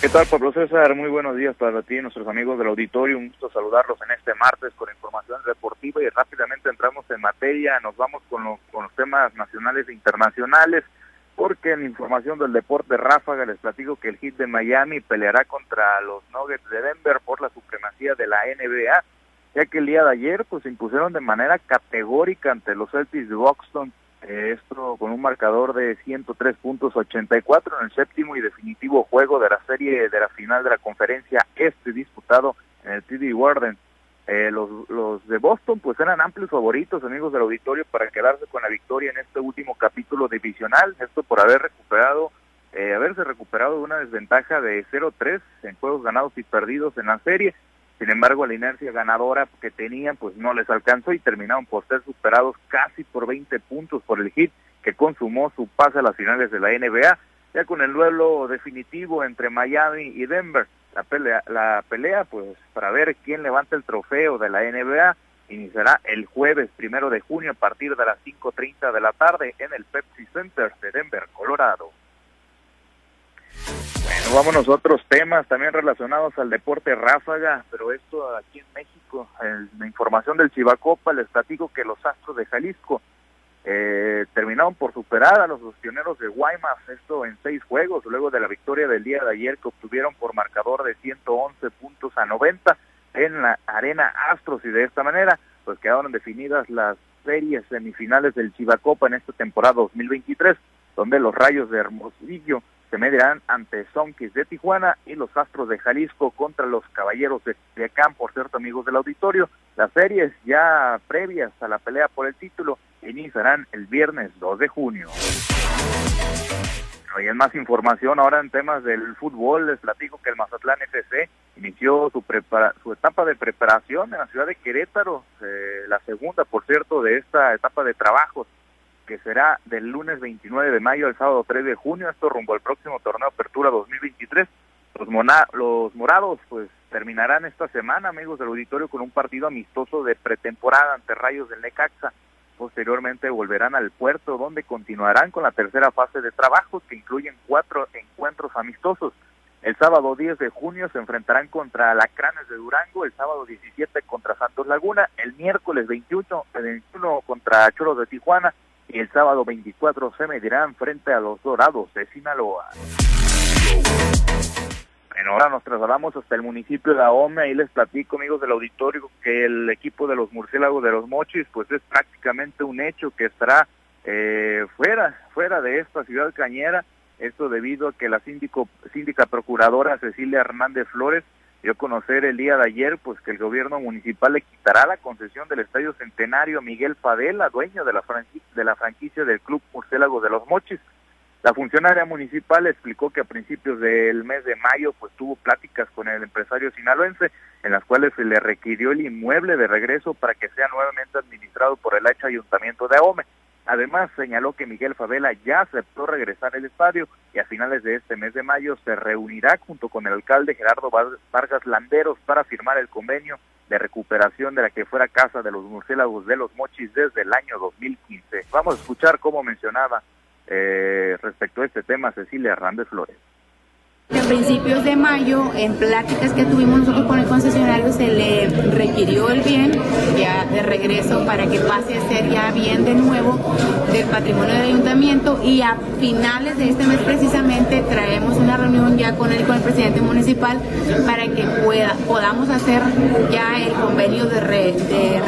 ¿Qué tal, Pablo César? Muy buenos días para ti y nuestros amigos del auditorio. Un gusto saludarlos en este martes con información deportiva y rápidamente entramos en materia. Nos vamos con, con los temas nacionales e internacionales porque en información del deporte ráfaga les platico que el hit de Miami peleará contra los Nuggets de Denver por la supremacía de la NBA, ya que el día de ayer pues se impusieron de manera categórica ante los Celtics de Boston esto con un marcador de 103 puntos 84 en el séptimo y definitivo juego de la serie de la final de la conferencia este disputado en el TD Warden. Eh, los, los de Boston pues eran amplios favoritos, amigos del auditorio, para quedarse con la victoria en este último capítulo divisional, esto por haber recuperado, eh, haberse recuperado de una desventaja de 0-3 en juegos ganados y perdidos en la serie, sin embargo, la inercia ganadora que tenían pues no les alcanzó y terminaron por ser superados casi por 20 puntos por el hit que consumó su pase a las finales de la NBA, ya con el duelo definitivo entre Miami y Denver. La pelea, la pelea pues para ver quién levanta el trofeo de la NBA iniciará el jueves primero de junio a partir de las 5.30 de la tarde en el Pepsi Center de Denver, Colorado. Bueno, vámonos a otros temas también relacionados al deporte ráfaga, pero esto aquí en México, en la información del Chivacopa, les platico que los Astros de Jalisco eh, terminaron por superar a los pioneros de Guaymas, esto en seis juegos, luego de la victoria del día de ayer que obtuvieron por marcador de 111 puntos a 90 en la Arena Astros y de esta manera pues quedaron definidas las series semifinales del Chivacopa en esta temporada 2023, donde los Rayos de Hermosillo se medirán ante Sonkis de Tijuana y los Astros de Jalisco contra los Caballeros de Culiacán, por cierto, amigos del auditorio. Las series ya previas a la pelea por el título iniciarán el viernes 2 de junio. Hoy en más información ahora en temas del fútbol, les platico que el Mazatlán FC inició su, su etapa de preparación en la ciudad de Querétaro, eh, la segunda, por cierto, de esta etapa de trabajos que será del lunes 29 de mayo al sábado 3 de junio, esto rumbo al próximo torneo Apertura 2023. Los, los morados pues terminarán esta semana, amigos del auditorio, con un partido amistoso de pretemporada ante Rayos del Necaxa. Posteriormente volverán al puerto donde continuarán con la tercera fase de trabajos que incluyen cuatro encuentros amistosos. El sábado 10 de junio se enfrentarán contra Alacranes de Durango, el sábado 17 contra Santos Laguna, el miércoles 21, 21 contra Choros de Tijuana y el sábado 24 se medirán frente a los Dorados de Sinaloa. Bueno, ahora nos trasladamos hasta el municipio de Ahome, ahí les platico, amigos del auditorio, que el equipo de los murciélagos de los Mochis, pues es prácticamente un hecho que estará eh, fuera, fuera de esta ciudad cañera, esto debido a que la síndico, síndica procuradora Cecilia Hernández Flores dio a conocer el día de ayer pues que el gobierno municipal le quitará la concesión del Estadio Centenario a Miguel Fadela, dueño de la, franquicia, de la franquicia del Club Murciélago de los Mochis. La funcionaria municipal explicó que a principios del mes de mayo pues tuvo pláticas con el empresario sinaloense en las cuales se le requirió el inmueble de regreso para que sea nuevamente administrado por el H Ayuntamiento de Ahome. Además, señaló que Miguel Favela ya aceptó regresar al estadio y a finales de este mes de mayo se reunirá junto con el alcalde Gerardo Vargas Landeros para firmar el convenio de recuperación de la que fuera casa de los murciélagos de los mochis desde el año 2015. Vamos a escuchar cómo mencionaba eh, respecto a este tema Cecilia Hernández Flores. A principios de mayo, en pláticas que tuvimos nosotros con el concesionario, se le requirió el bien ya de regreso para que pase a ser ya bien de nuevo del patrimonio del ayuntamiento y a finales de este mes precisamente traemos una reunión ya con él, con el presidente municipal para que pueda, podamos hacer ya el convenio de, de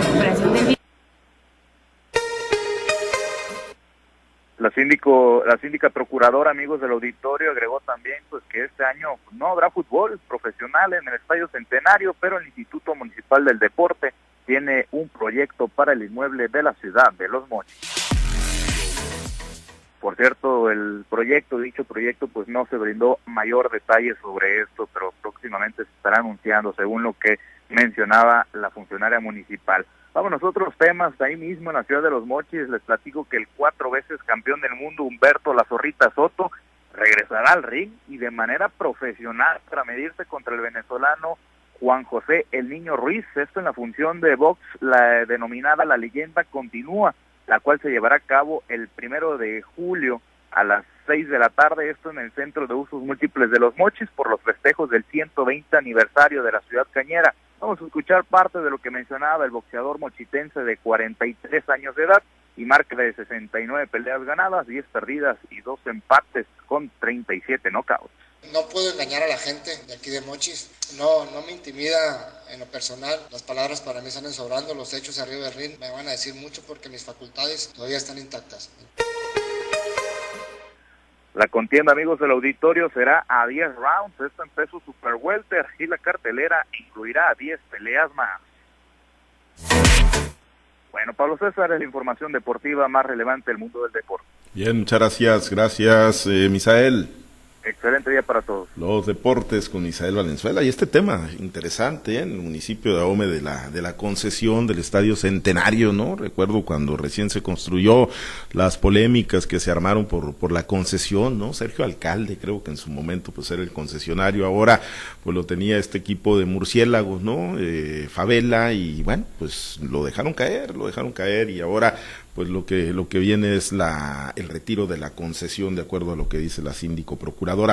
La síndico, la síndica procuradora, amigos del auditorio, agregó también pues que este año no habrá fútbol profesional en el Estadio Centenario, pero el Instituto Municipal del Deporte tiene un proyecto para el inmueble de la ciudad de Los Mochis. Por cierto, el proyecto, dicho proyecto, pues no se brindó mayor detalle sobre esto, pero próximamente se estará anunciando según lo que mencionaba la funcionaria municipal. Vamos a otros temas, ahí mismo en la ciudad de Los Mochis les platico que el cuatro veces campeón del mundo Humberto La Zorrita Soto regresará al ring y de manera profesional para medirse contra el venezolano Juan José El Niño Ruiz, esto en la función de box, la denominada La Leyenda Continúa, la cual se llevará a cabo el primero de julio a las 6 de la tarde, esto en el Centro de Usos Múltiples de los Mochis por los festejos del 120 aniversario de la ciudad cañera. Vamos a escuchar parte de lo que mencionaba el boxeador mochitense de 43 años de edad y marca de 69 peleas ganadas, 10 perdidas y 2 empates con 37 knockouts. No puedo engañar a la gente de aquí de Mochis. No, no me intimida en lo personal. Las palabras para mí salen sobrando, los hechos arriba del ring me van a decir mucho porque mis facultades todavía están intactas. La contienda, amigos del auditorio, será a 10 rounds, esto en peso super welter y la cartelera incluirá 10 peleas más. Bueno, Pablo César es la información deportiva más relevante del mundo del deporte. Bien, muchas gracias, gracias, eh, Misael. Excelente día para todos. Los deportes con Isabel Valenzuela y este tema interesante ¿eh? en el municipio de Ahome de la, de la concesión del Estadio Centenario, ¿no? Recuerdo cuando recién se construyó las polémicas que se armaron por, por la concesión, ¿no? Sergio Alcalde creo que en su momento pues era el concesionario, ahora pues lo tenía este equipo de murciélagos, ¿no? Eh, Favela y bueno, pues lo dejaron caer, lo dejaron caer y ahora pues lo que lo que viene es la el retiro de la concesión de acuerdo a lo que dice la síndico procuradora